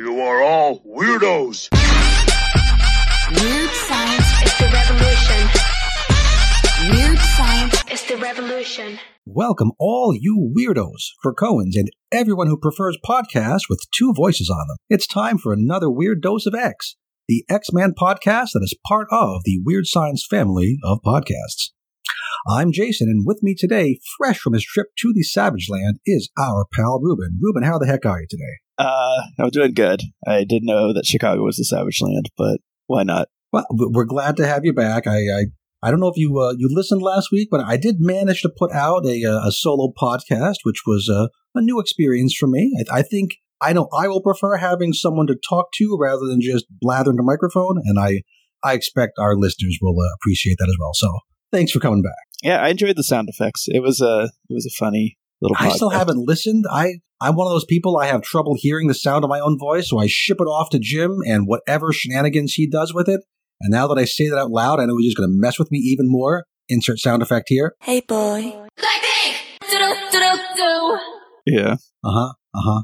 You are all weirdos. Weird science is the revolution. Weird science is the revolution. Welcome, all you weirdos, for Krakoans, and everyone who prefers podcasts with two voices on them. It's time for another Weird Dose of X, the X Man podcast that is part of the Weird Science family of podcasts. I'm Jason, and with me today, fresh from his trip to the Savage Land, is our pal Ruben. Ruben, how the heck are you today? Uh, I'm doing good. I didn't know that Chicago was the Savage Land, but why not? Well, we're glad to have you back. I, I I don't know if you uh, you listened last week, but I did manage to put out a uh, a solo podcast, which was a, a new experience for me. I, I, think I know I will prefer having someone to talk to rather than just blather into microphone, and I I expect our listeners will uh, appreciate that as well. So thanks for coming back. Yeah, I enjoyed the sound effects. It was a it was a funny little. Podcast. I still haven't listened. I I'm one of those people. I have trouble hearing the sound of my own voice, so I ship it off to Jim, and whatever shenanigans he does with it. And now that I say that out loud, I know he's just going to mess with me even more. Insert sound effect here. Hey, boy. Yeah. Uh huh. Uh huh.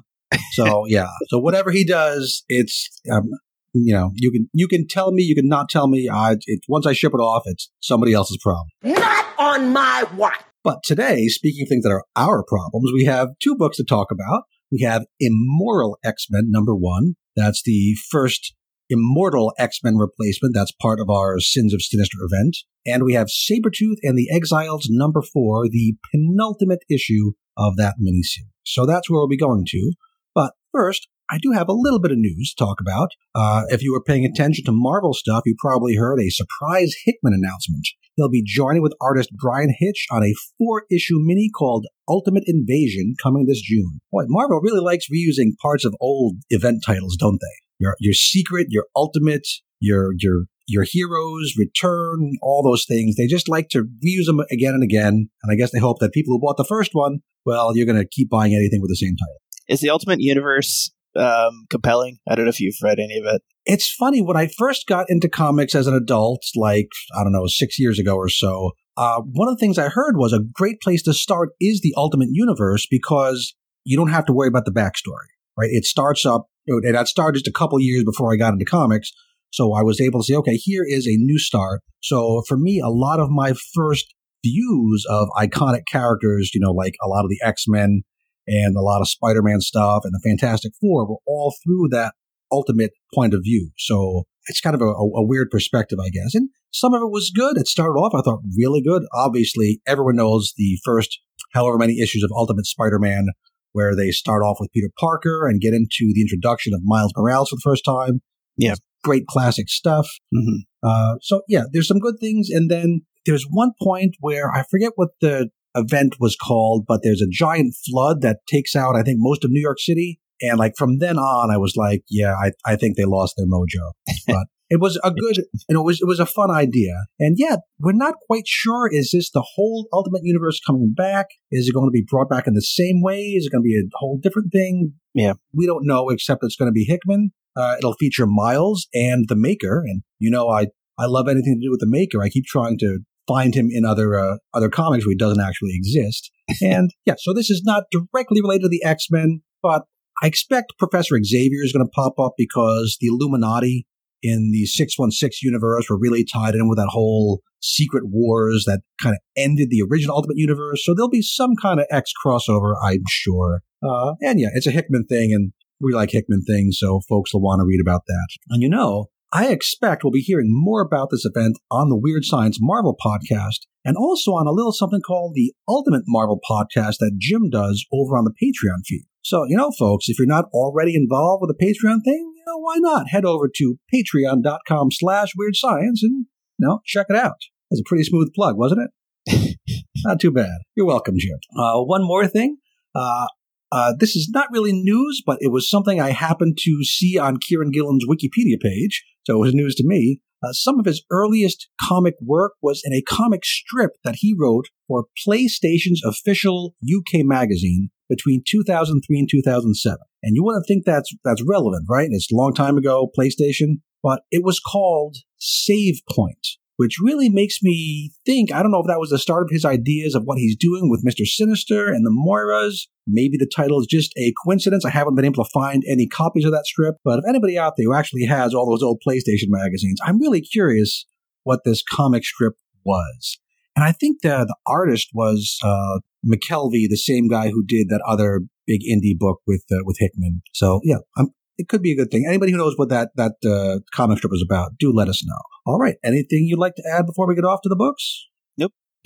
So yeah. So whatever he does, it's um, you know, you can you can tell me, you can not tell me. I it, once I ship it off, it's somebody else's problem. Not on my watch. But today, speaking of things that are our problems, we have two books to talk about. We have Immoral X Men number one. That's the first Immortal X Men replacement. That's part of our Sins of Sinister event. And we have Sabretooth and the Exiles number four, the penultimate issue of that miniseries. So that's where we'll be going to. But first, I do have a little bit of news to talk about. Uh, if you were paying attention to Marvel stuff, you probably heard a surprise Hickman announcement. He'll be joining with artist Bryan Hitch on a four issue mini called Ultimate Invasion coming this June. Boy, Marvel really likes reusing parts of old event titles, don't they? Your, your secret, your ultimate, your, your, your heroes, return, all those things. They just like to reuse them again and again. And I guess they hope that people who bought the first one, well, you're going to keep buying anything with the same title. Is the Ultimate Universe um, compelling. I don't know if you've read any of it. It's funny when I first got into comics as an adult, like I don't know, six years ago or so. Uh, one of the things I heard was a great place to start is the Ultimate Universe because you don't have to worry about the backstory, right? It starts up, and that started just a couple years before I got into comics. So I was able to say, okay, here is a new start. So for me, a lot of my first views of iconic characters, you know, like a lot of the X Men and a lot of Spider-Man stuff and the Fantastic Four were all through that ultimate point of view. So it's kind of a, a, weird perspective, I guess. And some of it was good. It started off, I thought, really good. Obviously, everyone knows the first however many issues of Ultimate Spider-Man where they start off with Peter Parker and get into the introduction of Miles Morales for the first time. Yeah. Great classic stuff. Mm-hmm. Uh, so yeah, there's some good things. And then there's one point where I forget what the event was called, but there's a giant flood that takes out, I think, most of New York City. And like from then on, I was like, yeah, I, I think they lost their mojo. But it was a good, and it was, it was a fun idea. And yet, we're not quite sure. Is this the whole Ultimate Universe coming back? Is it going to be brought back in the same way? Is it going to be a whole different thing? Yeah. We don't know, except it's going to be Hickman. Uh, it'll feature Miles and the Maker. And, you know, I, I love anything to do with the Maker. I keep trying to find him in other uh, other comics where he doesn't actually exist. And yeah, so this is not directly related to the X Men, but I expect Professor Xavier is going to pop up because the Illuminati in the 616 universe were really tied in with that whole secret wars that kind of ended the original Ultimate Universe. So there'll be some kind of X crossover, I'm sure. Uh, and yeah, it's a Hickman thing, and we like Hickman things, so folks will want to read about that. And you know, I expect we'll be hearing more about this event on the Weird Science Marvel podcast and also on a little something called the Ultimate Marvel podcast that Jim does over on the Patreon feed. So, you know, folks, if you're not already involved with the Patreon thing, you know, why not head over to patreon.com slash weird science and, you know, check it out. That's a pretty smooth plug, wasn't it? not too bad. You're welcome, Jim. Uh, one more thing. Uh, uh, this is not really news, but it was something I happened to see on Kieran Gillen's Wikipedia page, so it was news to me. Uh, some of his earliest comic work was in a comic strip that he wrote for PlayStation's official UK magazine between 2003 and 2007. And you wouldn't think that's that's relevant, right? It's a long time ago, PlayStation, but it was called Save Point. Which really makes me think I don't know if that was the start of his ideas of what he's doing with Mr. Sinister and the Moiras. Maybe the title is just a coincidence. I haven't been able to find any copies of that strip, but if anybody out there who actually has all those old PlayStation magazines, I'm really curious what this comic strip was. And I think the, the artist was uh, McKelvie, the same guy who did that other big indie book with uh, with Hickman. So yeah, I'm, it could be a good thing. Anybody who knows what that that uh, comic strip is about, do let us know. All right, anything you'd like to add before we get off to the books?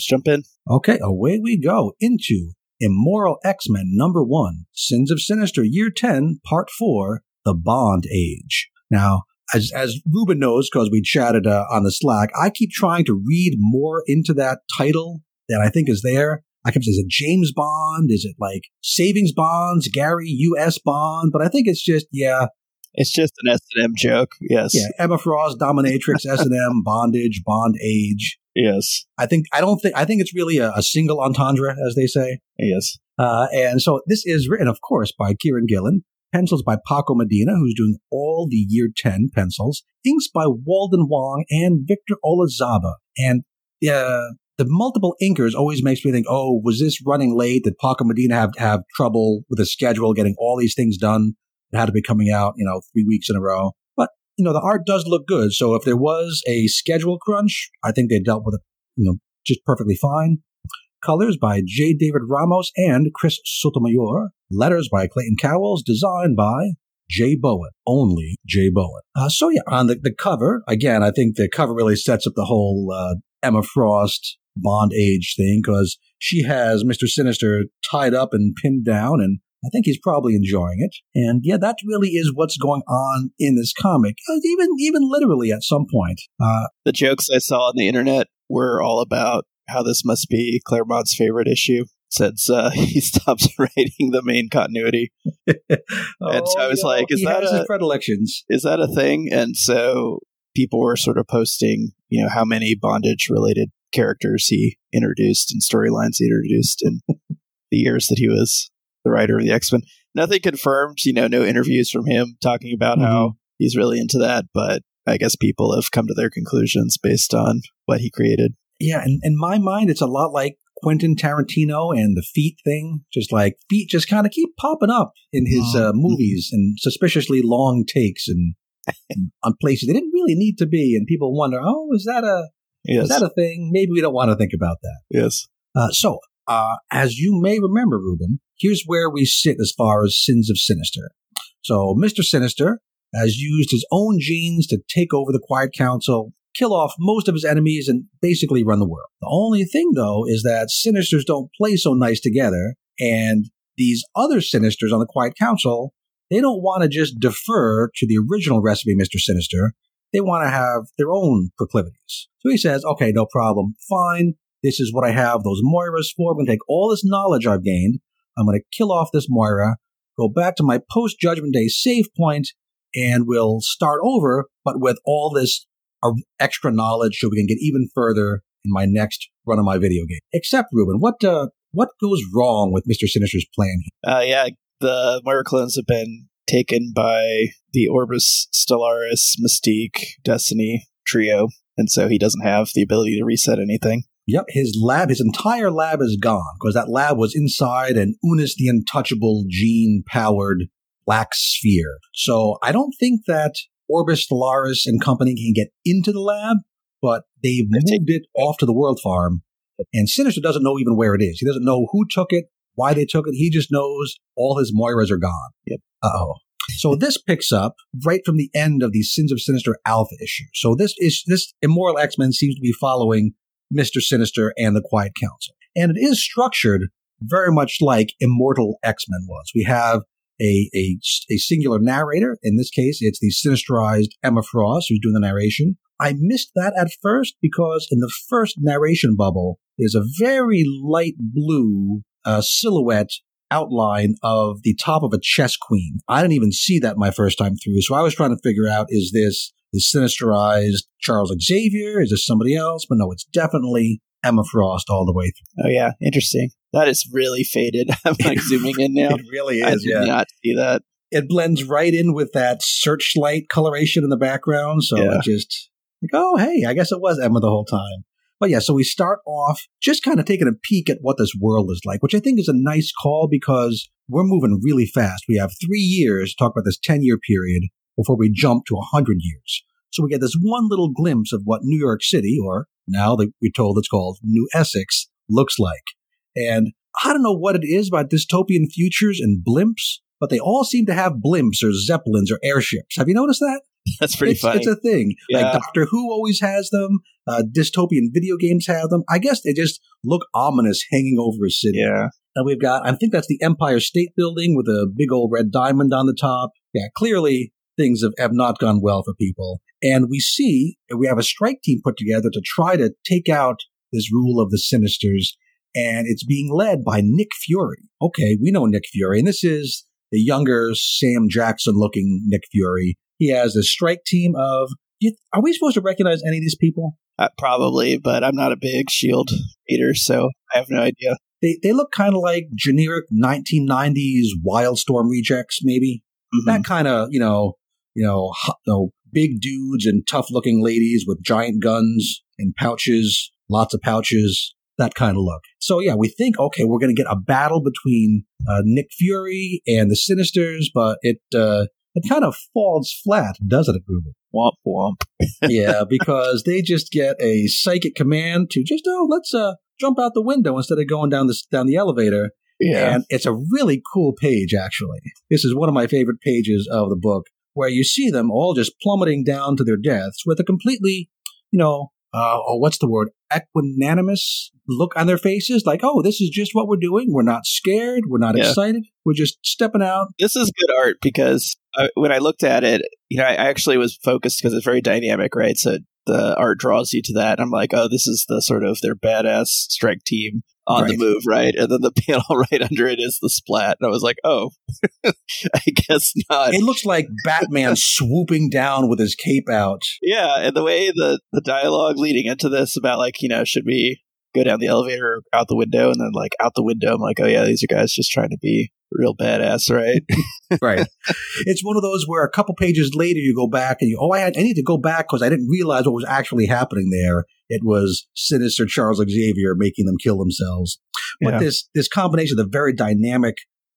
Let's jump in. Okay, away we go into Immoral X Men number one, Sins of Sinister, Year 10, Part 4, The Bond Age. Now, as, as Ruben knows, because we chatted uh, on the Slack, I keep trying to read more into that title that I think is there. I kept saying, is it James Bond? Is it like Savings Bonds, Gary U.S. Bond? But I think it's just, yeah, It's just an S and M joke. Yes. yeah, Emma Frost, Dominatrix, S&M, Bondage, Bond Age. Yes. I think, I don't think, I think it's really a, a single entendre, as they say. Yes. Uh, and so this is written, of course, by Kieran Gillen. Pencils by Paco Medina, who's doing all the year 10 pencils. Inks by Walden Wong and Victor Olazaba. And uh, the multiple inkers always makes me think, oh, was this running late? Did Paco Medina have, have trouble with the schedule, getting all these things done that had to be coming out, you know, three weeks in a row? But, you know, the art does look good. So if there was a schedule crunch, I think they dealt with it, you know, just perfectly fine. Colors by J. David Ramos and Chris Sotomayor. Letters by Clayton Cowles. Design by Jay Bowen. Only Jay Bowen. Uh, so yeah, on the, the cover, again, I think the cover really sets up the whole uh, Emma Frost Bond age thing because she has Mr. Sinister tied up and pinned down and I think he's probably enjoying it. And yeah, that really is what's going on in this comic, uh, even even literally at some point. Uh, The jokes I saw on the internet were all about how this must be Claremont's favorite issue since uh, he stops writing the main continuity. And so I was oh, like, is he that a- his predilections? Is that a thing? And so people were sort of posting, you know, how many bondage related characters he introduced and storylines he introduced in the years that he was the writer of the X Men. Nothing confirmed, you know, no interviews from him talking about how he's really into that, but I guess people have come to their conclusions based on what he created. Yeah, and in my mind, it's a lot like Quentin Tarantino and the feet thing. Just like feet just kind of keep popping up in his uh, movies and suspiciously long takes and on places they didn't really need to be. And people wonder, oh, is that a Yes. is that a thing? Maybe we don't want to think about that. yes. Uh, so, uh, as you may remember, Ruben, here's where we sit as far as sins of Sinister. So, Mr. Sinister has used his own genes to take over the Quiet Council, kill off most of his enemies, and basically run the world. The only thing, though, is that Sinisters don't play so nice together, and these other Sinisters on the Quiet Council, they don't want to just defer to the original recipe, Mr. Sinister. They want to have their own proclivities. So he says, okay, no problem. Fine. This is what I have those Moiras for. I'm going to take all this knowledge I've gained. I'm going to kill off this Moira, go back to my post Judgment Day save point, and we'll start over, but with all this uh, extra knowledge so we can get even further in my next run of my video game. Except, Ruben, what uh, what goes wrong with Mr. Sinister's plan? Uh, yeah, the Moira clones have been taken by the Orbis Stellaris Mystique Destiny trio, and so he doesn't have the ability to reset anything. Yep, his lab, his entire lab is gone because that lab was inside an Unus the Untouchable gene powered black sphere. So I don't think that Orbis Stellaris and company can get into the lab, but they've They've moved it off to the world farm. And Sinister doesn't know even where it is. He doesn't know who took it, why they took it. He just knows all his Moiras are gone. Yep. Uh oh. So this picks up right from the end of the Sins of Sinister Alpha issue. So this is this Immoral X Men seems to be following Mr. Sinister and the Quiet Council. And it is structured very much like Immortal X Men was. We have a, a, a singular narrator. In this case, it's the sinisterized Emma Frost who's doing the narration. I missed that at first because in the first narration bubble, there's a very light blue uh, silhouette outline of the top of a chess queen. I didn't even see that my first time through. So I was trying to figure out is this is sinisterized Charles Xavier? Is this somebody else? But no, it's definitely Emma Frost all the way through. Oh yeah, interesting. That is really faded. I'm like zooming in now. It really I is, did yeah. not see that. It blends right in with that searchlight coloration in the background. So Yeah. it just, Like, oh, hey, I guess it was Emma the whole time. But yeah, so we start off just kind of taking a peek at what this world is like, which I think is a nice call because we're moving really fast. We have three years to talk about this 10 year period before we jump to 100 years. So we get this one little glimpse of what New York City, or now that we're told it's called New Essex, looks like. And I don't know what it is about dystopian futures and blimps, but they all seem to have blimps or zeppelins or airships. Have you noticed that? That's pretty it's, funny. It's a thing. Yeah. Like Doctor Who always has them. Uh, dystopian video games have them. I guess they just look ominous hanging over a city. yeah. And we've got, I think that's the Empire State Building with a big old red diamond on the top. Yeah, clearly things have, have not gone well for people. And we see we have a strike team put together to try to take out this rule of the Sinisters. And it's being led by Nick Fury. Okay, we know Nick Fury. And this is the younger Sam Jackson looking Nick Fury. He has a strike team of. Are we supposed to recognize any of these people? Uh, probably, but I'm not a big Shield reader, so I have no idea. They they look kind of like generic 1990s Wildstorm rejects, maybe. Mhm. That kind of you know you know, hot, you know big dudes and tough looking ladies with giant guns and pouches, lots of pouches. That kind of look. So yeah, we think okay, we're going to get a battle between uh, Nick Fury and the Sinisters, but it uh, it kind of falls flat, doesn't it, Ruben? Womp womp. yeah, because they just get a psychic command to just oh, let's uh jump out the window instead of going down this down the elevator. Yeah. And it's a really cool page, actually. This is one of my favorite pages of the book, where you see them all just plummeting down to their deaths with a completely, you know, uh, oh, what's the word? Equanimous look on their faces, like, oh, this is just what we're doing. We're not scared. We're not Yeah. excited. We're just stepping out. this is good art because I, when I looked at it, you know, I actually was focused because it's very dynamic, right? So the art draws you to that. I'm like, oh, this is the sort of their badass strike team on the move, right? And then the panel right under it is the splat, and I was like, oh, I guess not. It looks like Batman swooping down with his cape out. Yeah, and the way the the dialogue leading into this about like, you know, should we go down the elevator or out the window, and then like out the window, I'm like, oh yeah, these are guys just trying to be real badass, right? Right. it's one of those where a couple pages later you go back and you, oh, I had, I need to go back because I didn't realize what was actually happening there. It was sinister Charles Xavier making them kill themselves. But Yeah. this, this combination of the very dynamic,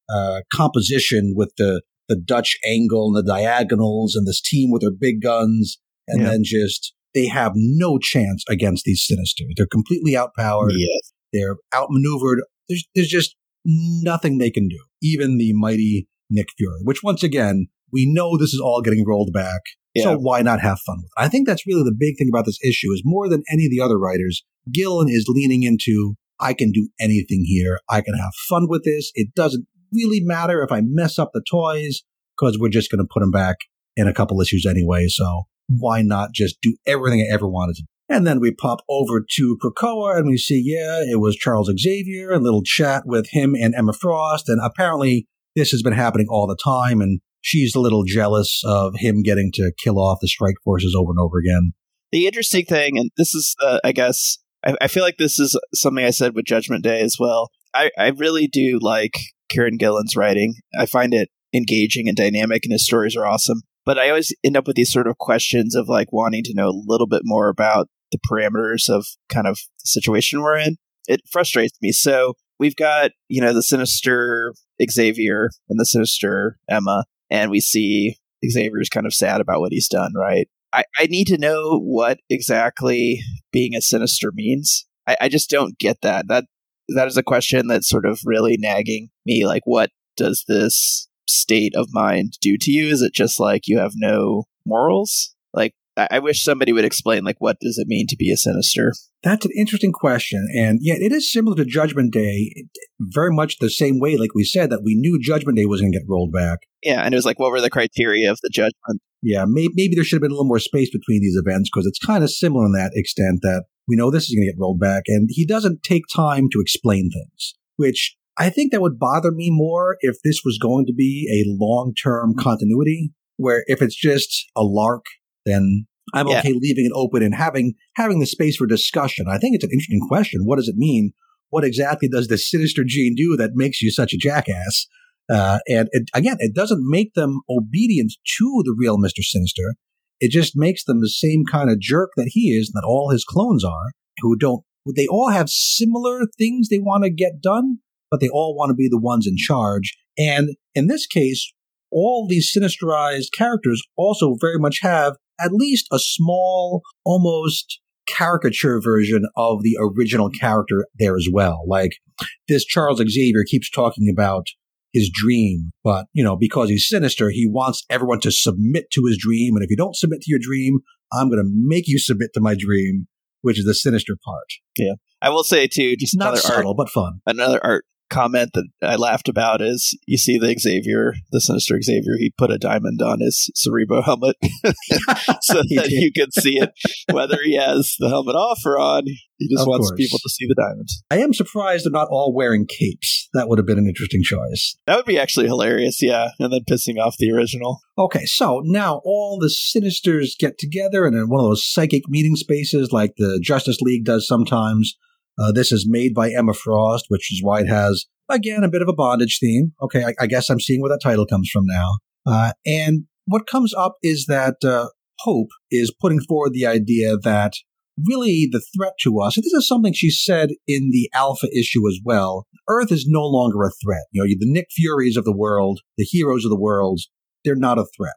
uh, composition with the, the Dutch angle and the diagonals and this team with their big guns and Yeah. then just, they have no chance against these sinister. They're completely outpowered. yes. They're outmaneuvered. There's, there's just nothing they can do. Even the mighty Nick Fury, which once again, we know this is all getting rolled back. Yeah. So why not have fun with it? I think that's really the big thing about this issue is more than any of the other writers, Gillen is leaning into, I can do anything here. I can have fun with this. It doesn't really matter if I mess up the toys because we're just going to put them back in a couple issues anyway. So why not just do everything I ever wanted to do? And then we pop over to Krakoa and we see, yeah, it was Charles Xavier, a little chat with him and Emma Frost. And apparently this has been happening all the time. And she's a little jealous of him getting to kill off the strike forces over and over again. the interesting thing, and this is, uh, I guess, I, I feel like this is something I said with Judgment Day as well. I, I really do like Kieran Gillen's writing. I find it engaging and dynamic, and his stories are awesome. But I always end up with these sort of questions of like wanting to know a little bit more about the parameters of kind of the situation we're in. It frustrates me. So we've got, you know, the sinister Xavier and the sinister Emma, and we see Xavier's kind of sad about what he's done, right? I, I need to know what exactly being a sinister means. I, I just don't get that. That that is a question that's sort of really nagging me. Like, what does this state of mind do to you? Is it just like you have no morals? Like, I, I wish somebody would explain. Like, what does it mean to be a sinister? That's an interesting question. And yeah, it is similar to Judgment Day, very much the same way, like we said, that we knew Judgment Day was going to get rolled back. Yeah, and it was like, what were the criteria of the judgment? Yeah, may- maybe there should have been a little more space between these events because it's kind of similar in that extent that we know this is going to get rolled back, and he doesn't take time to explain things, which I think that would bother me more if this was going to be a long term continuity, where if it's just a lark, then I'm Yeah. okay leaving it open and having having the space for discussion. I think it's an interesting question. What does it mean? What exactly does this sinister gene do that makes you such a jackass? Uh, and it, again, it doesn't make them obedient to the real Mister Sinister. it just makes them the same kind of jerk that he is, and that all his clones are, who don't. They all have similar things they want to get done, but they all want to be the ones in charge. And in this case, all these sinisterized characters also very much have at least a small, almost caricature version of the original character there as well. Like this Charles Xavier keeps talking about his dream, but you know, because he's sinister, he wants everyone to submit to his dream. And if you don't submit to your dream, I'm going to make you submit to my dream, which is the sinister part. Yeah. I will say too, just Not another subtle, art, but fun. another art comment that I laughed about is you see the Xavier, the sinister Xavier, he put a diamond on his Cerebro helmet so that you can see it, whether he has the helmet off or on. He just Of wants course. people to see the diamonds. I am surprised they're not all wearing capes. That would have been an interesting choice. That would be actually hilarious, yeah. And then pissing off the original. Okay, so now all the Sinisters get together and in one of those psychic meeting spaces like the Justice League does sometimes. Uh, this is made by Emma Frost, which is why it has, again, a bit of a bondage theme. Okay, I, I guess I'm seeing where that title comes from now. Uh, and what comes up is that uh, Hope is putting forward the idea that really the threat to us, and this is something she said in the Alpha issue as well, Earth is no longer a threat. You know, the Nick Furies of the world, the heroes of the world, they're not a threat.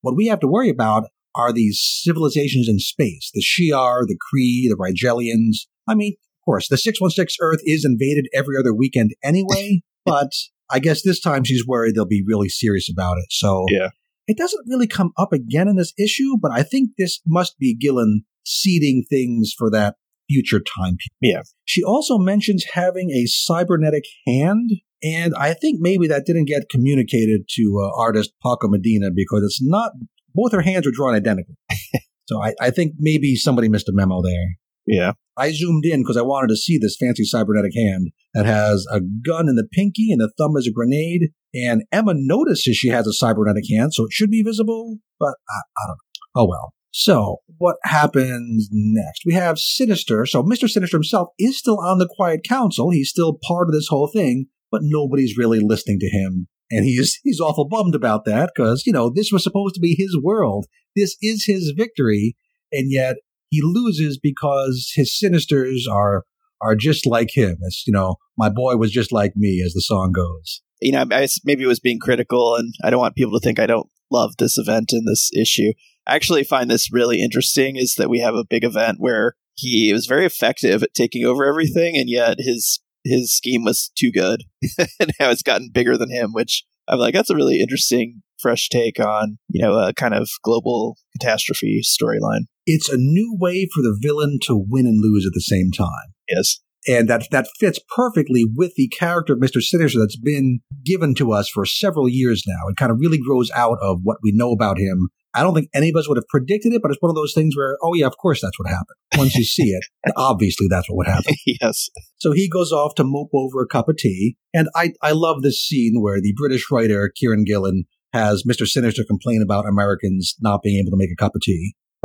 What we have to worry about are these civilizations in space, the Shi'ar, the Kree, the Rigelians. I mean, course, the 616 Earth is invaded every other weekend anyway, but I guess this time she's worried they'll be really serious about it. So Yeah. it doesn't really come up again in this issue, but I think this must be Gillen seeding things for that future time period. Yeah. She also mentions having a cybernetic hand, and I think maybe that didn't get communicated to uh, artist Paco Medina because it's not, both her hands are drawn identical. so I, I think maybe somebody missed a memo there. Yeah. I zoomed in because I wanted to see this fancy cybernetic hand that has a gun in the pinky and the thumb is a grenade. And Emma notices she has a cybernetic hand, so it should be visible, but I, I don't know. Oh well. So, what happens next? We have Sinister. So, Mr. Sinister himself is still on the Quiet Council. He's still part of this whole thing, but nobody's really listening to him. And he's, he's awful bummed about that because, you know, this was supposed to be his world. This is his victory. And yet he loses because his Sinisters are, are just like him. It's, you know, my boy was just like me, as the song goes. You know, I maybe it was being critical, and I don't want people to think I don't love this event and this issue. I actually find this really interesting is that we have a big event where he was very effective at taking over everything, and yet his his scheme was too good, and now it's gotten bigger than him. Which I'm like, that's a really interesting, fresh take on you know a kind of global catastrophe storyline. It's a new way for the villain to win and lose at the same time. Yes, And that, that fits perfectly with the character of Mr. Sinister that's been given to us for several years now. It kind of really grows out of what we know about him. I don't think any of us would have predicted it, but it's one of those things where, oh yeah, of course that's what happened. Once you see it, obviously that's what would happen. yes, So he goes off to mope over a cup of tea. And I, I love this scene where the British writer, Kieran Gillen, has Mr. Sinister complain about Americans not being able to make a cup of tea.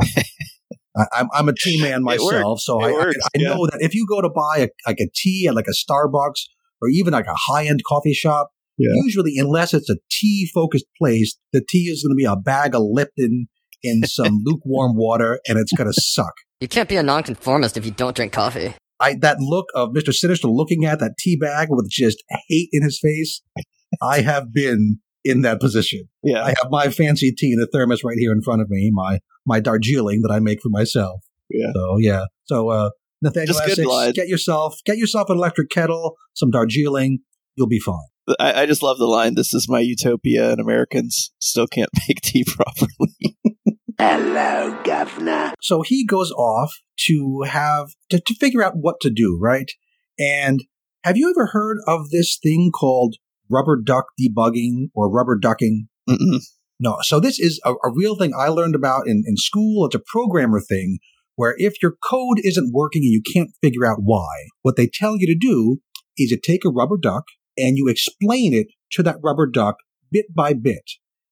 I, I'm, I'm a tea man myself, so It I, I, works, I yeah. know that if you go to buy a, like a tea at like a Starbucks or even like a high end coffee shop, Yeah. usually, unless it's a tea focused place, the tea is going to be a bag of Lipton in some lukewarm water and it's going to suck. You can't be a nonconformist if you don't drink coffee. I that look of Mr. Sinister looking at that tea bag with just hate in his face. I have been in that position. yeah. I have my fancy tea in a thermos right here in front of me, my my Darjeeling that I make for myself. Yeah. So yeah. So uh Nathaniel Just Essex, blood. get yourself get yourself an electric kettle, some Darjeeling, you'll be fine. I, I just love the line. This is my utopia, and Americans still can't make tea properly. Hello, governor. So he goes off to have to, to figure out what to do, right? And have you ever heard of this thing called rubber duck debugging or rubber ducking? Mm-mm. No. So this is a, a real thing I learned about in, in school. It's a programmer thing where if your code isn't working and you can't figure out why, what they tell you to do is you take a rubber duck and you explain it to that rubber duck bit by bit.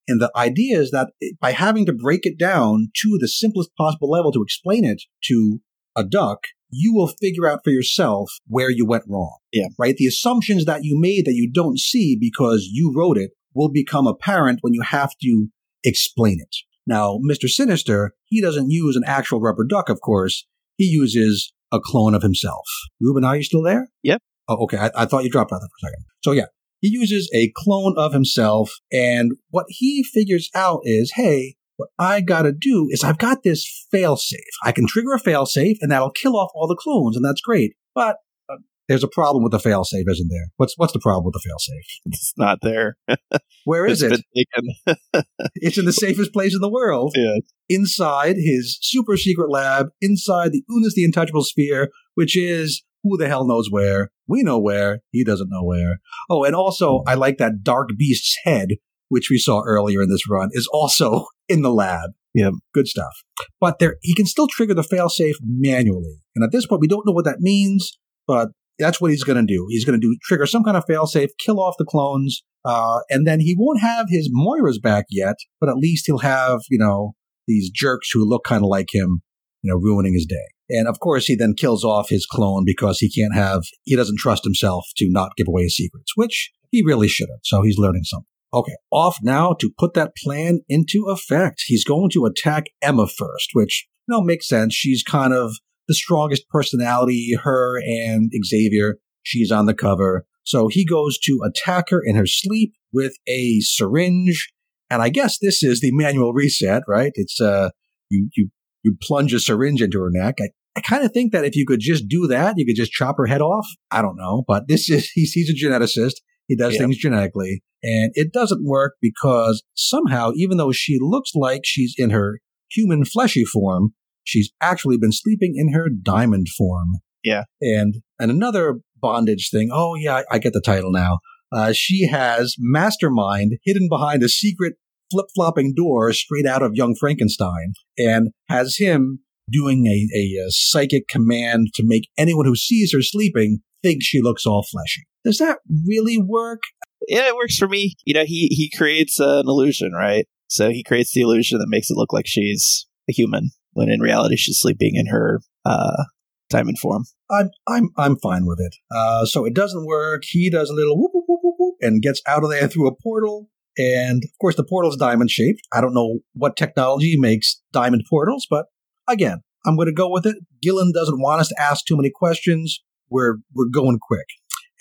And the idea is that by having to break it down to the simplest possible level to explain it to a duck, you will figure out for yourself where you went wrong. Yeah. Right? The assumptions that you made that you don't see because you wrote it will become apparent when you have to explain it. Now, Mr. Sinister, he doesn't use an actual rubber duck, of course. He uses a clone of himself. Ruben, are you still there? Yep. Oh, okay. I, I thought you dropped out there for a second. So yeah, he uses a clone of himself, and what he figures out is, hey, what I gotta do is I've got this failsafe. I can trigger a failsafe, and that'll kill off all the clones, and that's great. But uh, there's a problem with the failsafe, isn't there? What's what's the problem with the failsafe? It's not there. Where is It's it? It's in the safest place in the world. yeah. inside his super secret lab, inside the Unus the Untouchable Sphere, which is who the hell knows where. We know where. He doesn't know where. Oh, and also, I like that Dark Beast's head, which we saw earlier in this run, is also in the lab. Yeah, Good stuff. But there, he can still trigger the failsafe manually. And at this point, we don't know what that means, but that's what he's going to do. He's going to do trigger some kind of failsafe, kill off the clones, uh, and then he won't have his Moiras back yet, but at least he'll have, you know, these jerks who look kind of like him, you know, ruining his day. And of course, he then kills off his clone because he can't have, he doesn't trust himself to not give away his secrets, which he really shouldn't. So he's learning something. Okay, off now to put that plan into effect. He's going to attack Emma first, which, you know, makes sense. She's kind of the strongest personality, her and Xavier. She's on the cover. So he goes to attack her in her sleep with a syringe. And I guess this is the manual reset, right? It's, uh, you, you, you plunge a syringe into her neck. I, I kind of think that if you could just do that, you could just chop her head off. I don't know, but this is, he's, he's a geneticist. He does things genetically and it doesn't work because somehow, even though she looks like she's in her human fleshy form, she's actually been sleeping in her diamond form. Yeah. And, and another bondage thing. Oh yeah, I, I get the title now. Uh, she has mastermind hidden behind a secret flip flopping door straight out of Young Frankenstein and has him doing a, a, uh psychic command to make anyone who sees her sleeping think she looks all fleshy. Does that really work? Yeah, it works for me. You know, he he creates uh, an illusion, right? So he creates the illusion that makes it look like she's a human, when in reality she's sleeping in her uh, diamond form. I'm I'm I'm fine with it. Uh, so it doesn't work. He does a little whoop whoop whoop whoop, whoop and gets out of there through a portal. And of course, the portal's diamond shaped. I don't know what technology makes diamond portals, but again, I'm going to go with it. Gillen doesn't want us to ask too many questions. We're we're going quick.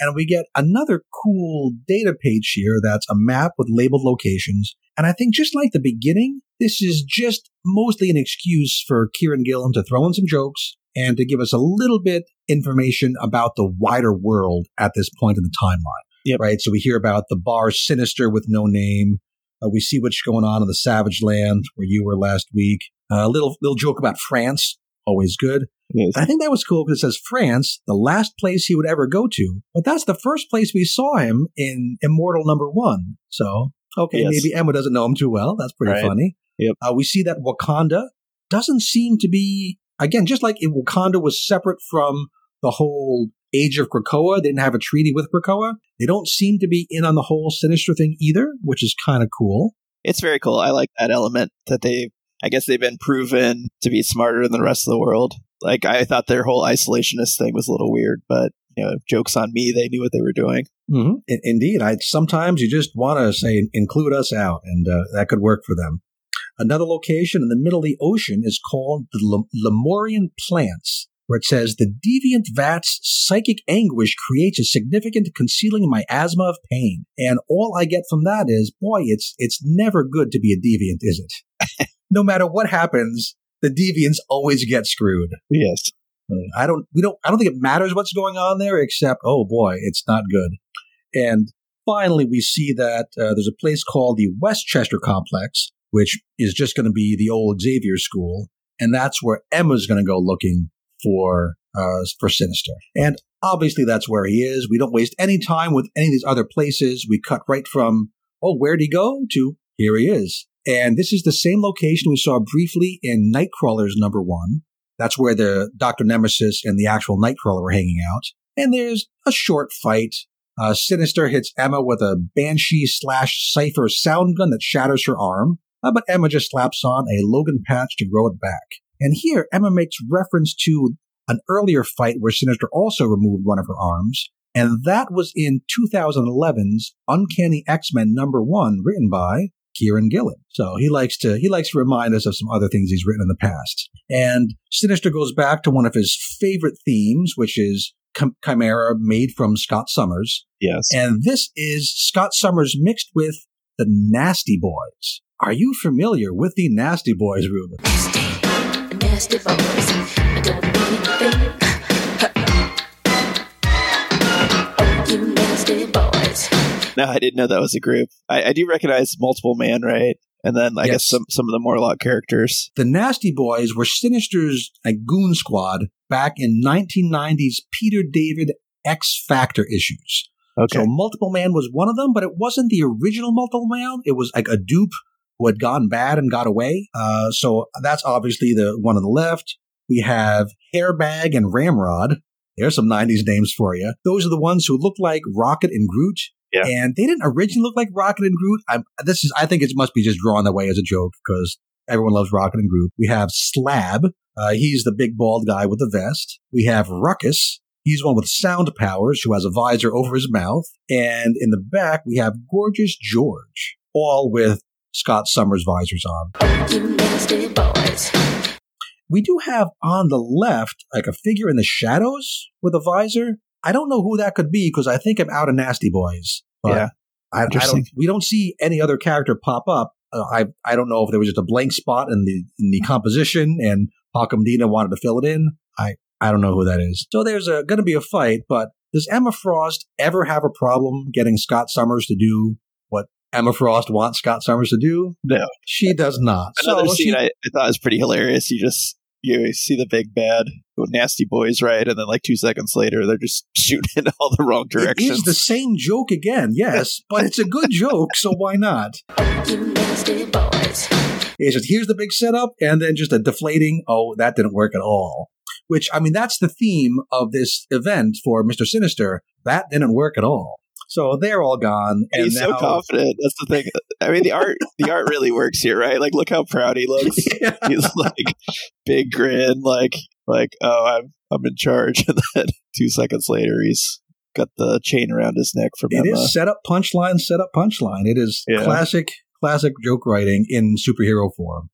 And we get another cool data page here that's a map with labeled locations. And I think just like the beginning, this is just mostly an excuse for Kieran Gillen to throw in some jokes and to give us a little bit information about the wider world at this point in the timeline. Yep. Right. So we hear about the bar Sinister with no name. Uh, we see what's going on in the Savage Land where you were last week. A little little joke about France, always good. Yes. I think that was cool because it says France, the last place he would ever go to. But that's the first place we saw him in Immortal Number One. So, okay, Yes. maybe Emma doesn't know him too well. That's pretty Right. funny. Yep. Uh, we see that Wakanda doesn't seem to be, again, just like if Wakanda was separate from the whole Age of Krakoa, they didn't have a treaty with Krakoa. They don't seem to be in on the whole Sinister thing either, which is kind of cool. It's very cool. I like that element that they. I guess they've been proven to be smarter than the rest of the world. Like I thought their whole isolationist thing was a little weird, but you know, jokes on me. They knew what they were doing. Mm-hmm. indeed, I sometimes you just want to say include us out, and uh, that could work for them. Another location in the middle of the ocean is called the Lem- Lemurian Plants, where it says the deviant vat's psychic anguish creates a significant concealing miasma of pain. And all I get from that is, boy, it's it's never good to be a deviant, is it? no matter what happens, the deviants always get screwed. Yes. I don't, we don't, I don't think it matters what's going on there, except, oh boy, it's not good. And finally, we see that uh, there's a place called the Westchester Complex, which is just going to be the old Xavier School, and that's where Emma's going to go looking for uh, for Sinister. And obviously, that's where he is. We don't waste any time with any of these other places. We cut right from, oh, where'd he go? to here he is. And this is the same location we saw briefly in Nightcrawler's number one. That's where the Dr. Nemesis and the actual Nightcrawler were hanging out. And there's a short fight. Uh, Sinister hits Emma with a Banshee slash Cypher sound gun that shatters her arm. Uh, but Emma just slaps on a Logan patch to grow it back. And here, Emma makes reference to an earlier fight where Sinister also removed one of her arms. And that was in 2011's Uncanny X-Men number one, written by Kieran Gillen. So he likes to he likes to remind us of some other things he's written in the past. And Sinister goes back to one of his favorite themes, which is Chim- Chimera made from Scott Summers. Yes. And this is Scott Summers mixed with the Nasty Boys. Are you familiar with the Nasty Boys, Ruben? Nasty boys. No, I didn't know that was a group. I, I do recognize Multiple Man, right? And then I Yes. guess some some of the Morlock characters. The Nasty Boys were Sinister's like, goon squad back in 1990's Peter David X Factor issues. Okay. So Multiple Man was one of them, but it wasn't the original Multiple Man. It was like a dupe who had gone bad and got away. Uh, so that's obviously the one on the left. We have Hairbag and Ramrod. There's some 90s names for you. Those are the ones who look like Rocket and Groot. Yeah. And they didn't originally look like Rocket and Groot. I'm, this is, I think it must be just drawn that way as a joke because everyone loves Rocket and Groot. We have Slab. Uh, he's the big bald guy with the vest. We have Ruckus. He's one with sound powers who has a visor over his mouth. And in the back, we have Gorgeous George, all with Scott Summers visors on. We do have on the left, like a figure in the shadows with a visor. I don't know who that could be because I think I'm out of Nasty Boys. But Yeah. I, I don't. We don't see any other character pop up. Uh, I I don't know if there was just a blank spot in the in the composition and Malcolm Dina wanted to fill it in. I I don't know who that is. So there's going to be a fight, but does Emma Frost ever have a problem getting Scott Summers to do what Emma Frost wants Scott Summers to do? No. She does not. Another so scene she- I, I thought was pretty hilarious. You just you see the big bad nasty boys, right? And then like two seconds later, they're just shooting in all the wrong It directions. is the same joke again, yes, but it's a good joke, so why not? You nasty boys. It's just here's the big setup, and then just a deflating, oh, that didn't work at all. Which, I mean, that's the theme of this event for Mr. Sinister. That didn't work at all. So they're all gone. And he's so confident. That's the thing. I mean, the art, the art really works here, right? Like, look how proud he looks. Yeah. He's like big grin, like, like, oh, I'm, I'm in charge. And then two seconds later, he's got the chain around his neck from It Emma. is set up punchline, set up punchline. It is Yeah. classic, classic joke writing in superhero form.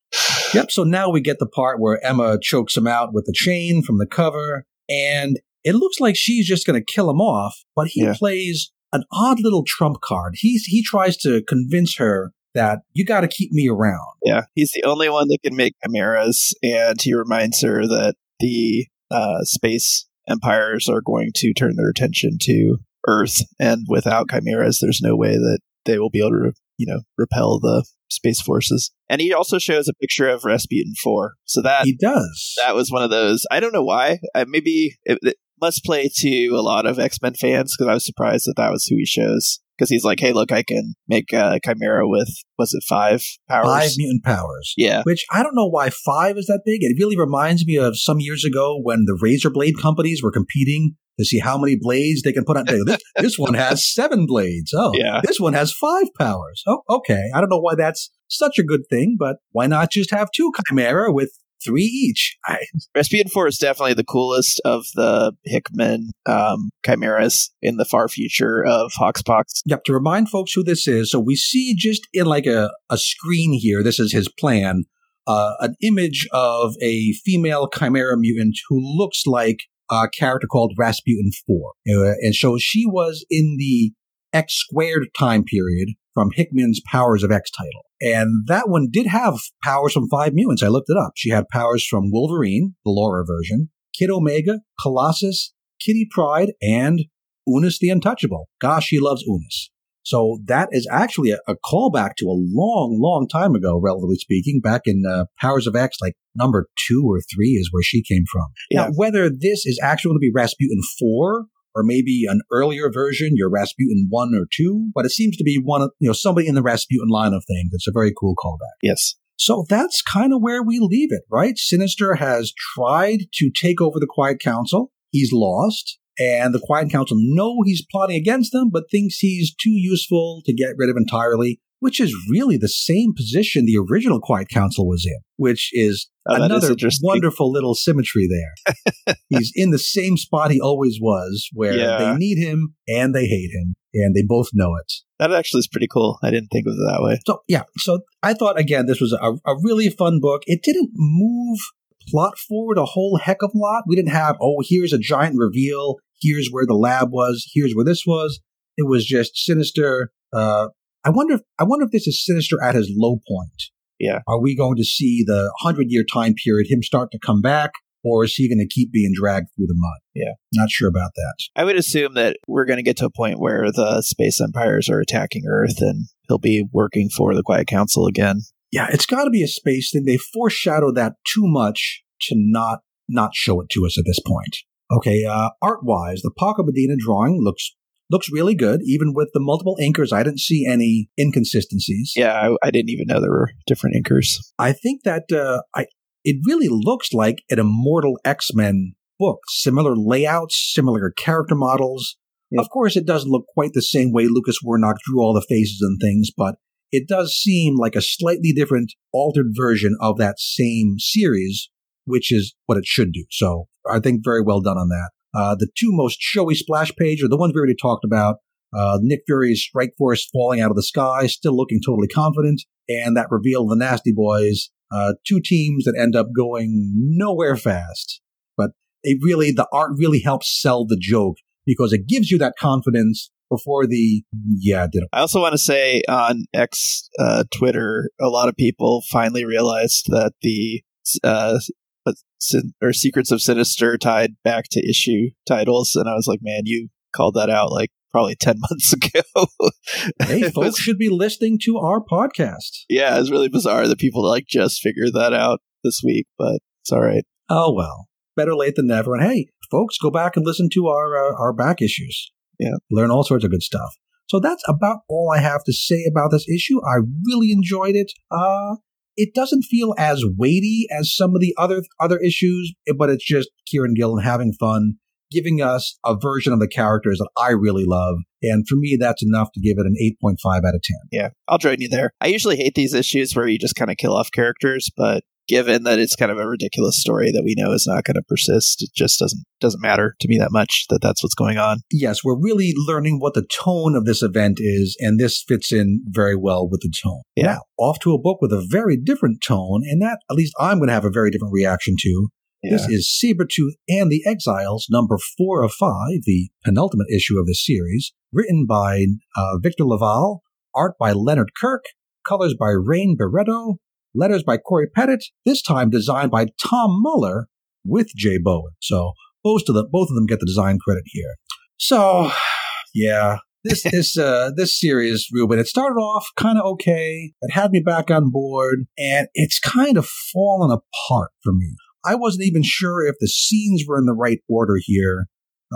Yep. So now we get the part where Emma chokes him out with the chain from the cover, and it looks like she's just going to kill him off. But he Yeah. plays an odd little trump card. He's he tries to convince her that you got to keep me around. Yeah, he's the only one that can make chimeras, and he reminds her that the uh, space empires are going to turn their attention to Earth, and without chimeras, there's no way that they will be able to, you know, repel the space forces. And he also shows a picture of Rasputin Four, so that He does. that was one of those. I don't know why. Uh, maybe it, it must play to a lot of X Men fans because I was surprised that that was who he shows. Because he's like, hey, look, I can make uh, Chimera with was it five powers? Five mutant powers. Yeah, Which I don't know why five is that big. It really reminds me of some years ago when the razor blade companies were competing to see how many blades they can put on. This, this one has seven blades. Oh, Yeah. This one has five powers. Oh, okay. I don't know why that's such a good thing, but why not just have two Chimera with three each? I, Rasputin Four is definitely the coolest of the Hickman um, chimeras in the far future of Hoxpox. Yep, to remind folks who this is, so we see just in like a, a screen here, this is his plan, uh, an image of a female chimera mutant who looks like a character called Rasputin 4. Uh, and so she was in the X squared time period from Hickman's Powers of X title. And that one did have powers from five mutants. I looked it up. She had powers from Wolverine, the Laura version, Kid Omega, Colossus, Kitty Pryde, and Unus the Untouchable. Gosh, she loves Unus. So that is actually a, a callback to a long, long time ago, relatively speaking, back in uh, Powers of X, like number two or three is where she came from. Yeah. Now, whether this is actually going to be Rasputin 4 or maybe an earlier version, your Rasputin 1 or 2, but it seems to be one of, you know, somebody in the Rasputin line of things. It's a very cool callback. Yes. So that's kind of where we leave it, right? Sinister has tried to take over the Quiet Council. He's lost. And the Quiet Council know he's plotting against them, but thinks he's too useful to get rid of entirely. Which is really the same position the original Quiet Council was in, which is Oh, another interesting. wonderful little symmetry there. He's in the same spot he always was, where Yeah. they need him and they hate him, and they both know it. That actually is pretty cool. I didn't think of it that way. So yeah, so I thought again this was a, a really fun book. It didn't move plot forward a whole heck of a lot. We didn't have oh here's a giant reveal, here's where the lab was, here's where this was. It was just sinister. Uh, I wonder if I wonder if this is sinister at his low point. Yeah. Are we going to see the hundred year time period him start to come back, or is he going to keep being dragged through the mud? Yeah. Not sure about that. I would assume that we're going to get to a point where the space empires are attacking Earth and he'll be working for the Quiet Council again. Yeah, it's got to be a space thing. They foreshadow that too much to not not show it to us at this point. Okay, uh, art wise, the Paco Medina drawing looks looks really good. Even with the multiple inkers, I didn't see any inconsistencies. Yeah, I, I didn't even know there were different inkers. I think that uh, I it really looks like an Immortal X Men book. Similar layouts, similar character models. Yeah. Of course, it doesn't look quite the same way Lucas Werneck drew all the faces and things, but it does seem like a slightly different, altered version of that same series, which is what it should do. So I think very well done on that. Uh, the two most showy splash page are the ones we already talked about. Uh, Nick Fury's Strike Force falling out of the sky, still looking totally confident, and that reveal of the Nasty Boys. Uh, two teams that end up going nowhere fast, but it really the art really helps sell the joke because it gives you that confidence before the yeah I also want to say on X uh, Twitter, a lot of people finally realized that the uh, Sin- or Secrets of Sinister tied back to issue titles, and I was like, man, you called that out like probably ten months ago. hey folks was- should be listening to our podcast. yeah, it's really bizarre that people like just figured that out this week, but it's all right. Oh well, better late than never. And hey, folks, go back and listen to our uh, our back issues. Yeah. learn all sorts of good stuff. So that's about all I have to say about this issue. I really enjoyed it. Uh, it doesn't feel as weighty as some of the other other issues, eh, but it's just Kieron Gillen having fun, giving us a version of the characters that I really love. And for me, that's enough to give it an 8.5 out of 10. Yeah, I'll join you there. I usually hate these issues where you just kind of kill off characters, but given that it's kind of a ridiculous story that we know is not going to persist, it just doesn't doesn't matter to me that much that that's what's going on. yes, we're really learning what the tone of this event is, and this fits in very well with the tone. Yeah. Now, off to a book with a very different tone, and that at least I'm going to have a very different reaction to. Yeah. This is Sabretooth and the Exiles, number four of five, the penultimate issue of the series, written by uh, Victor LaValle, art by Leonard Kirk, colors by Rain Beredo, letters by Cory Petit, this time designed by Tom Muller with Jay Bowen. So both of them, both of them get the design credit here. So, yeah, this this uh, this series, Ruben, it started off kind of okay. It had me back on board, and it's kind of fallen apart for me. I wasn't even sure if the scenes were in the right order here.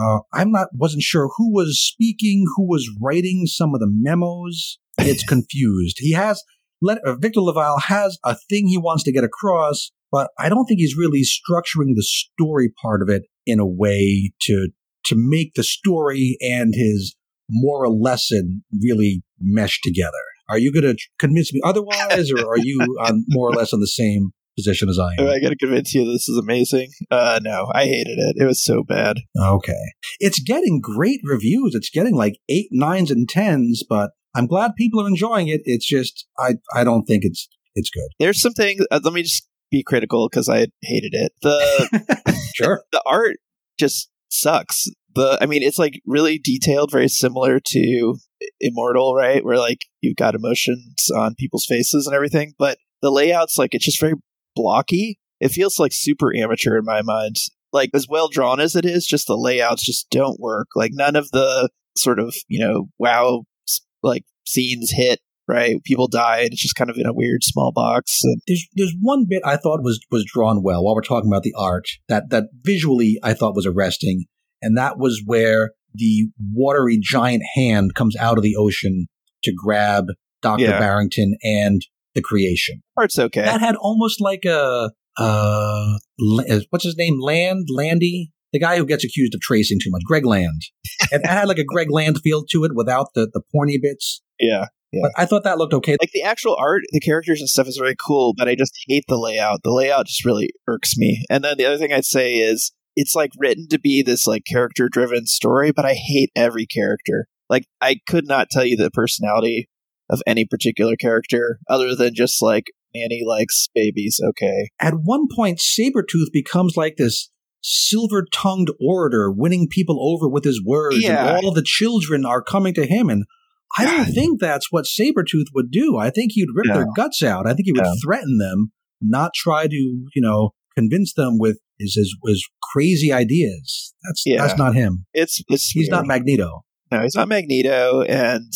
Uh, I'm not wasn't sure who was speaking, who was writing some of the memos. It's confused. He has let, uh, Victor LaValle has a thing he wants to get across, but I don't think he's really structuring the story part of it in a way to to make the story and his moral lesson really mesh together. Are you going to convince me otherwise, or are you on more or less on the same position as I Am am? I got to convince you this is amazing? Uh, no, I hated it. It was so bad. Okay. It's getting great reviews. It's getting like eight, nines, and tens, but I'm glad people are enjoying it. It's just I I don't think it's it's good. There's some things. Uh, let me just be critical because I hated it. The Sure. the art just sucks. The I mean, it's like really detailed, very similar to Immortal, right? Where like you've got emotions on people's faces and everything, but the layouts like it's just very blocky. It feels like super amateur in my mind. Like as well drawn as it is, just the layouts just don't work. Like none of the sort of you know wow like scenes hit. Right, people die, and it's just kind of in a weird small box. And There's there's one bit I thought was was drawn well while we're talking about the art that that visually I thought was arresting, and that was where the watery giant hand comes out of the ocean to grab Doctor Yeah. Barrington and the creation. part's okay. That had almost like a uh what's his name Land Landy the guy who gets accused of tracing too much Greg Land. it had like a Greg Land feel to it without the the pointy bits. yeah, Yeah. But I thought that looked okay. Like the actual art, the characters and stuff is very cool, but I just hate the layout. The layout just really irks me. And then the other thing I'd say is it's like written to be this like character driven story, but I hate every character. Like I could not tell you the personality of any particular character other than just like Annie likes babies. Okay. At one point, Sabretooth becomes like this silver tongued orator, winning people over with his words, Yeah. and all of the children are coming to him. And I don't think that's what Sabretooth would do. I think he'd rip their guts out. I think he would No. threaten them, not try to, you know, convince them with his his, his crazy ideas. That's Yeah. that's not him. It's it's He's not. Magneto. No, he's not Magneto, and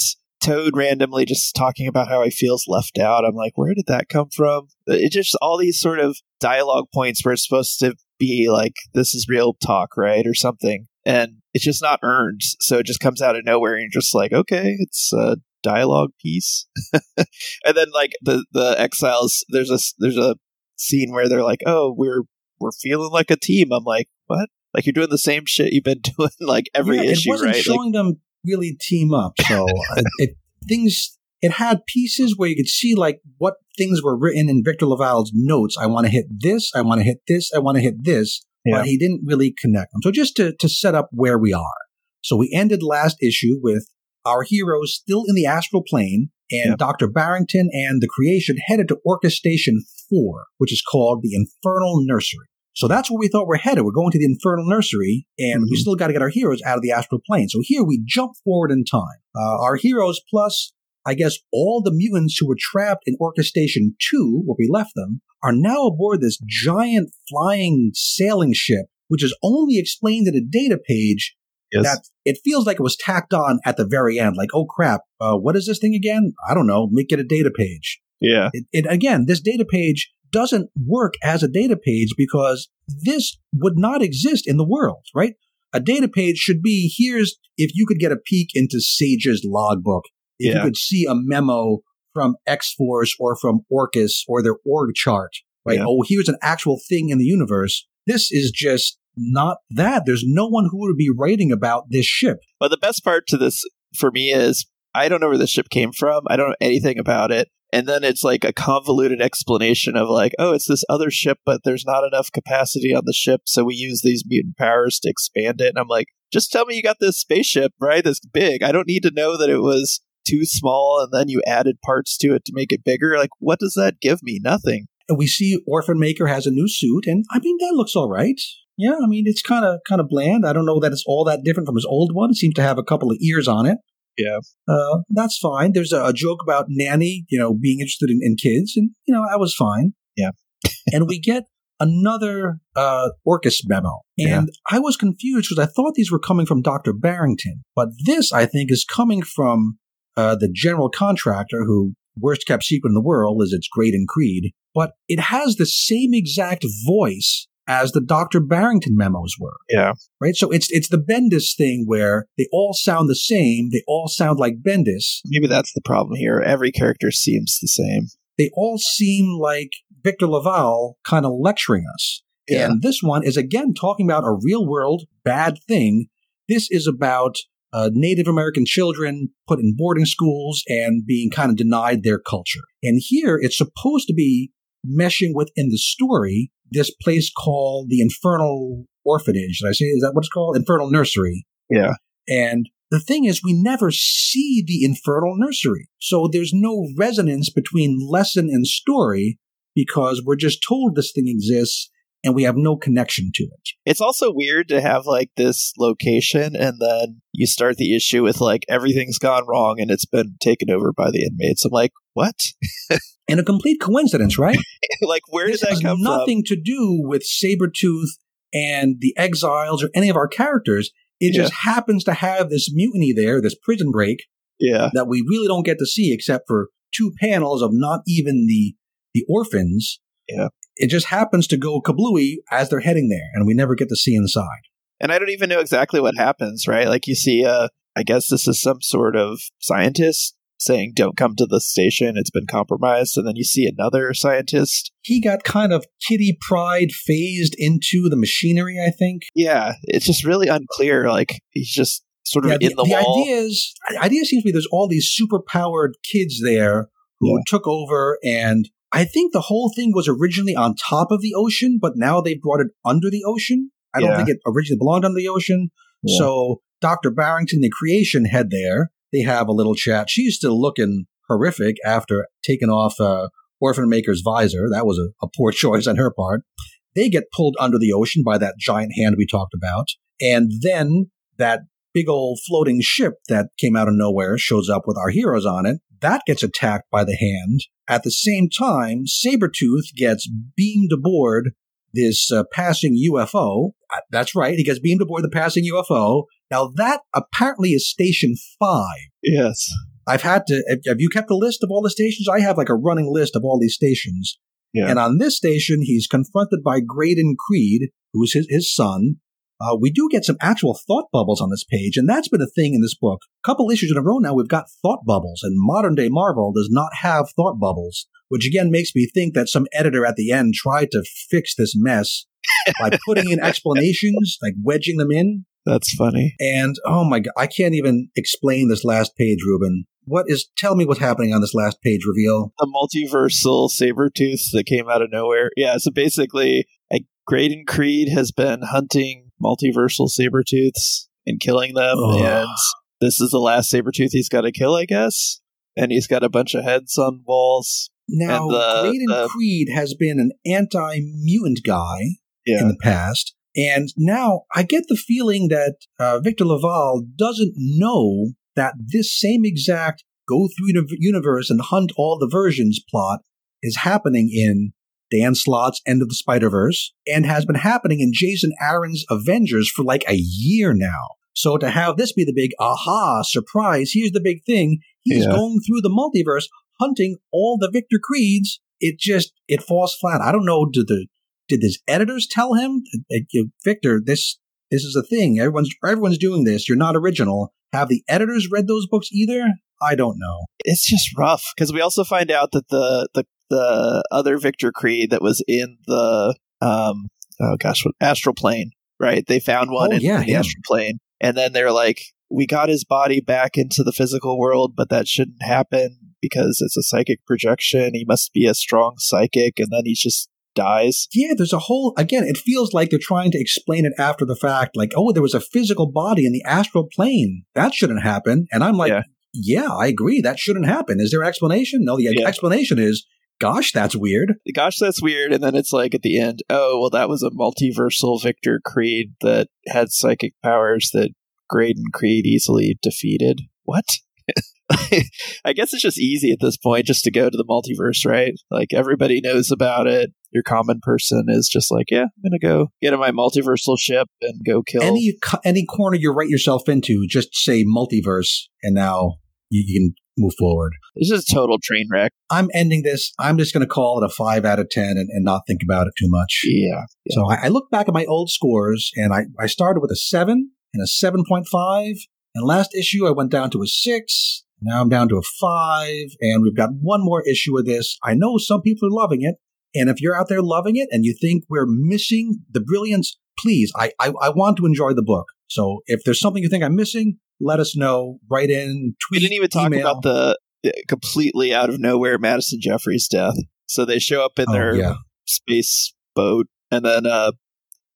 Toad randomly just talking about how he feels left out. I'm like, where did that come from? It just all these sort of dialogue points where it's supposed to be like this is real talk, right, or something, and it's just not earned. So it just comes out of nowhere, and you're just like, okay, it's a dialogue piece. and then like the the exiles, there's a there's a scene where they're like, oh, we're we're feeling like a team. I'm like, what? Like you're doing the same shit you've been doing like every Yeah, issue, it wasn't right? Like, showing them really team up. So it, uh, it things it had pieces where you could see like what things were written in Victor LaValle's notes. I want to hit this. I want to hit this. I want to hit this. Yeah. But he didn't really connect them. So just to to set up where we are. So we ended last issue with our heroes still in the astral plane. And Yeah. Dr. Barrington and the creation headed to Orchis Station 4, which is called the Infernal Nursery. So that's where we thought we're headed. We're going to the Infernal Nursery, and we Mhm. still got to get our heroes out of the astral plane. So here we jump forward in time. Uh, our heroes, plus, I guess, all the mutants who were trapped in Orchis Station 2, where we left them, are now aboard this giant flying sailing ship, which is only explained in a data page yes. that it feels like it was tacked on at the very end. Like, oh crap, uh, what is this thing again? I don't know. Make it a data page. yeah. It, it again, this data page doesn't work as a data page because this would not exist in the world, right? A data page should be here's if you could get a peek into Sage's logbook, if Yeah. you could see a memo from X Force or from Orchis or their org chart, right? Yeah. Oh, here's an actual thing in the universe. This is just not that. There's no one who would be writing about this ship. But the best part to this for me is I don't know where this ship came from. I don't know anything about it. And then it's like a convoluted explanation of like, oh, it's this other ship, but there's not enough capacity on the ship, so we use these mutant powers to expand it. And I'm like, just tell me you got this spaceship, right? This big. I don't need to know that it was too small and then you added parts to it to make it bigger. Like, what does that give me? Nothing. And we see Orphan Maker has a new suit, and I mean that looks all right. Yeah, I mean it's kind of kind of bland. I don't know that it's all that different from his old one. It seems to have a couple of ears on it. Yeah. uh, that's fine. There's a, a joke about Nanny, you know, being interested in, in kids, and you know I was fine. Yeah. and we get another uh, Orchis memo, and I was confused because I thought these were coming from Doctor Barrington, but this I think is coming from uh, the general contractor who worst kept secret in the world is its Graydon Creed, but it has the same exact voice as the Dr. Barrington memos were. Yeah. Right? So it's it's the Bendis thing where they all sound the same, they all sound like Bendis. Maybe that's the problem here. Every character seems the same. They all seem like Victor LaValle kind of lecturing us. Yeah. And this one is again talking about a real world bad thing. This is about uh, Native American children put in boarding schools and being kind of denied their culture. And here it's supposed to be meshing within the story this place called the Infernal Orphanage. Did I say is that what it's called? Infernal Nursery. Yeah. And the thing is, we never see the Infernal Nursery. So there's no resonance between lesson and story because we're just told this thing exists and we have no connection to it. It's also weird to have like this location and then you start the issue with like everything's gone wrong and it's been taken over by the inmates. I'm like, what? And a complete coincidence, right? like, where did that has come nothing to do with Sabretooth and the exiles or any of our characters. It just happens to have this mutiny there, this prison break? Yeah. that we really don't get to see except for two panels of not even the the orphans. Yeah. It just happens to go kablooey as they're heading there, and we never get to see inside. And I don't even know exactly what happens, right? Like you see, uh, I guess this is some sort of scientist saying, don't come to the station. It's been compromised. And then you see another scientist. He got kind of Kitty Pryde phased into the machinery, I think. Yeah. It's just really unclear. Like he's just sort of Yeah, in the, wall. The idea is the idea seems to be there's all these super powered kids there who Yeah. took over and I think the whole thing was originally on top of the ocean, but now they brought it under the ocean. I don't Yeah. think it originally belonged under the ocean. Yeah. So Dr. Barrington, the creation head there, they have a little chat. She's still looking horrific after taking off uh, Orphan Maker's visor. That was a, a poor choice on her part. They get pulled under the ocean by that giant hand we talked about. And then that big old floating ship that came out of nowhere shows up with our heroes on it. That gets attacked by the hand. At the same time, Sabretooth gets beamed aboard this uh, passing UFO. Uh, That's right, he gets beamed aboard the passing UFO. Now, that apparently is Station 5. Yes. I've had to. have- you kept a list of all the stations? I have like a running list of all these stations. Yeah. And on this station, he's confronted by Graydon Creed, who's his, his son. Uh, we do get some actual thought bubbles on this page, and that's been a thing in this book. A couple issues in a row now, we've got thought bubbles, and modern day Marvel does not have thought bubbles, which again makes me think that some editor at the end tried to fix this mess by putting in explanations, like wedging them in. That's funny. And oh my god, I can't even explain this last page, Ruben. What is? Tell me what's happening on this last page reveal. The multiversal Sabretooth that came out of nowhere. Yeah, so basically, Graydon Creed has been hunting multiversal Sabretooths and killing them, Ugh. and this is the last Sabretooth he's got to kill, I guess. And he's got a bunch of heads on walls. Now, And the- Graydon the- Creed has been an anti-mutant guy Yeah. in the past, and now I get the feeling that uh, Victor LaValle doesn't know that this same exact go through the universe and hunt all the versions plot is happening in Dan Slott's End of the Spider Verse and has been happening in Jason Aaron's Avengers for like a year now. So to have this be the big aha surprise, here's the big thing. He's Yeah. going through the multiverse hunting all the Victor Creeds. It just it falls flat. I don't know. Did the did his editors tell him, Victor, this this is a thing. Everyone's everyone's doing this. You're not original. Have the editors read those books either? I don't know. it's just rough because we also find out that the the the other Victor Creed that was in the um oh gosh what astral plane right they found one Oh, in, yeah, in the him. astral plane and then they're like we got his body back into the physical world but that shouldn't happen because it's a psychic projection he must be a strong psychic and then he just dies Yeah, there's a whole again. It feels like they're trying to explain it after the fact. Like, oh, there was a physical body in the astral plane. That shouldn't happen. And I'm like, Yeah. yeah, I agree. That shouldn't happen. Is there an explanation? No, the Yeah. explanation is, gosh, that's weird. gosh that's weird and then it's like at the end oh well that was a multiversal Victor Creed that had psychic powers that Graydon Creed easily defeated what I guess it's just easy at this point just to go to the multiverse, right? Like everybody knows about it. Your common person is just like, yeah, I'm gonna go get in my multiversal ship and go kill. Any any corner you write yourself into, just say multiverse, and now you, you can move forward. This is a total train wreck. I'm ending this. I'm just going to call it a five out of ten and, and not think about it too much. Yeah, So I, I look back at my old scores, and I, I started with a seven and a seven point five, and last issue I went down to a six. Now I'm down to a five, and we've got one more issue of this. I know some people are loving it, and if you're out there loving it and you think we're missing the brilliance, please, I I, I want to enjoy the book. So if there's something you think I'm missing, let us know. Write in, tweet. we didn't even talk email. about the, completely out of nowhere Madison Jeffries death. So they show up in Oh, their yeah. space boat, and then uh,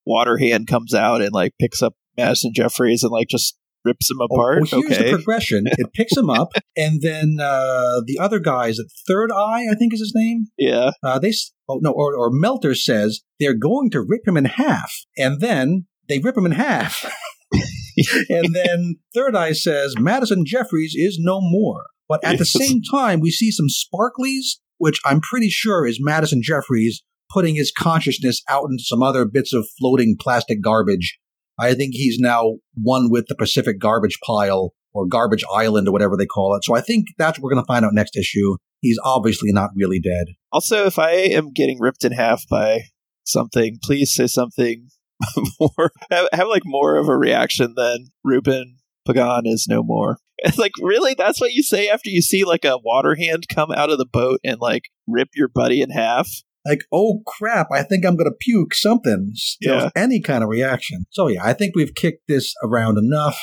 Water Hand comes out and like picks up Madison Jeffries and like just rips him Oh, apart. well, here's okay, the progression. It picks him up, and then uh, the other guy is Third Eye, I think is his name. yeah, Uh, they oh no, or, or Melter says they're going to rip him in half, and then they rip him in half, and then Third Eye says Madison Jeffries is no more. But at the same time, we see some sparklies, which I'm pretty sure is Madison Jeffries putting his consciousness out into some other bits of floating plastic garbage. I think he's now one with the Pacific garbage pile or garbage island or whatever they call it. So I think that's what we're going to find out next issue. He's obviously not really dead. Also, if I am getting ripped in half by something, please say something more. Have, have like more of a reaction than Ruben Pagan is no more. It's like really, that's what you say after you see like a water hand come out of the boat and like rip your buddy in half. like, oh crap, I think I'm going to puke, something. Still, Yeah. any kind of reaction. So, yeah, I think we've kicked this around enough.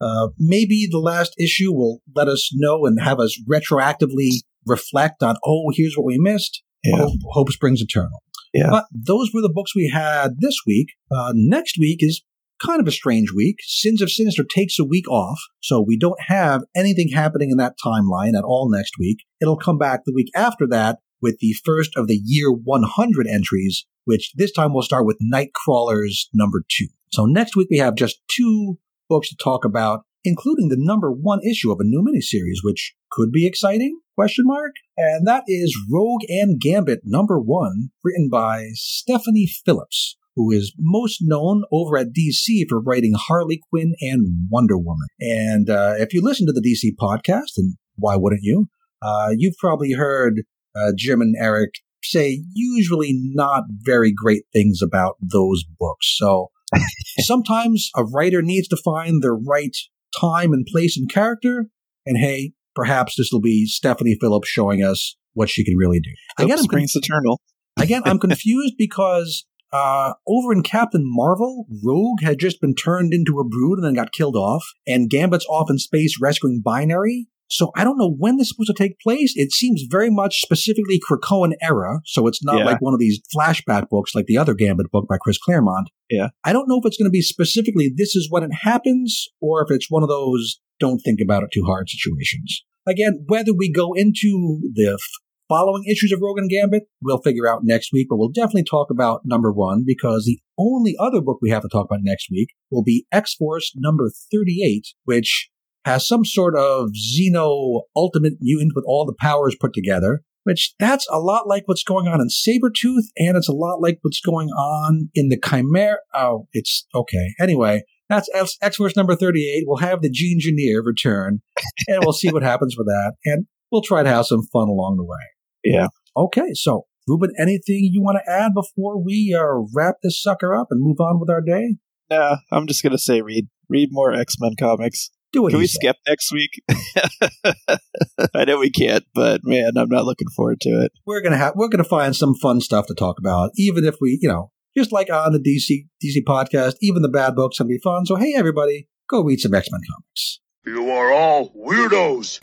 Uh, maybe the last issue will let us know and have us retroactively reflect on, oh, here's what we missed. Yeah. Hope, hope springs eternal. Yeah. But those were the books we had this week. Uh, next week is kind of a strange week. Sins of Sinister takes a week off, so we don't have anything happening in that timeline at all next week. It'll come back the week after that with the first of the year 100 entries, which this time will start with Nightcrawlers number two. So next week we have just two books to talk about, including the number one issue of a new miniseries, which could be exciting? Question mark. And that is Rogue and Gambit number one, written by Stephanie Phillips, who is most known over at DC for writing Harley Quinn and Wonder Woman. And uh, if you listen to the DC podcast, and why wouldn't you? Uh, you've probably heard uh, Jim and Eric say usually not very great things about those books. So sometimes a writer needs to find the right time and place and character. And hey, perhaps this will be Stephanie Phillips showing us what she can really do. Again, I'm, con- eternal. again, I'm confused because uh, over in Captain Marvel, Rogue had just been turned into a brood and then got killed off, and Gambit's off in space rescuing Binary. So I don't know when this is supposed to take place. It seems very much specifically Krakoan era, so it's not Yeah. like one of these flashback books like the other Gambit book by Chris Claremont. Yeah. I don't know if it's going to be specifically this is when it happens, or if it's one of those don't think about it too hard situations. Again, whether we go into the f- following issues of Rogue and Gambit, we'll figure out next week, but we'll definitely talk about number one because the only other book we have to talk about next week will be X Force number 38, which has some sort of Xeno ultimate mutant with all the powers put together, which that's a lot like what's going on in Sabretooth, and it's a lot like what's going on in the Chimera. Oh, it's okay. Anyway, that's X Force number 38. We'll have the Gene Engineer return, and we'll see what happens with that, and we'll try to have some fun along the way. Yeah. Okay, so Ruben, anything you want to add before we uh, wrap this sucker up and move on with our day? Nah, I'm just gonna say read read more X Men comics. Do what Can we say. skip next week? I know we can't, but man, I'm not looking forward to it. we're gonna have we're gonna find some fun stuff to talk about, even if we, you know, just like on the DC DC podcast, even the bad books can be fun. So hey, everybody, go read some X Men comics. You are all weirdos.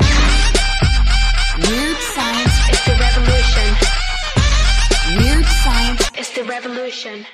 Weird science is the revolution. Weird science is the revolution.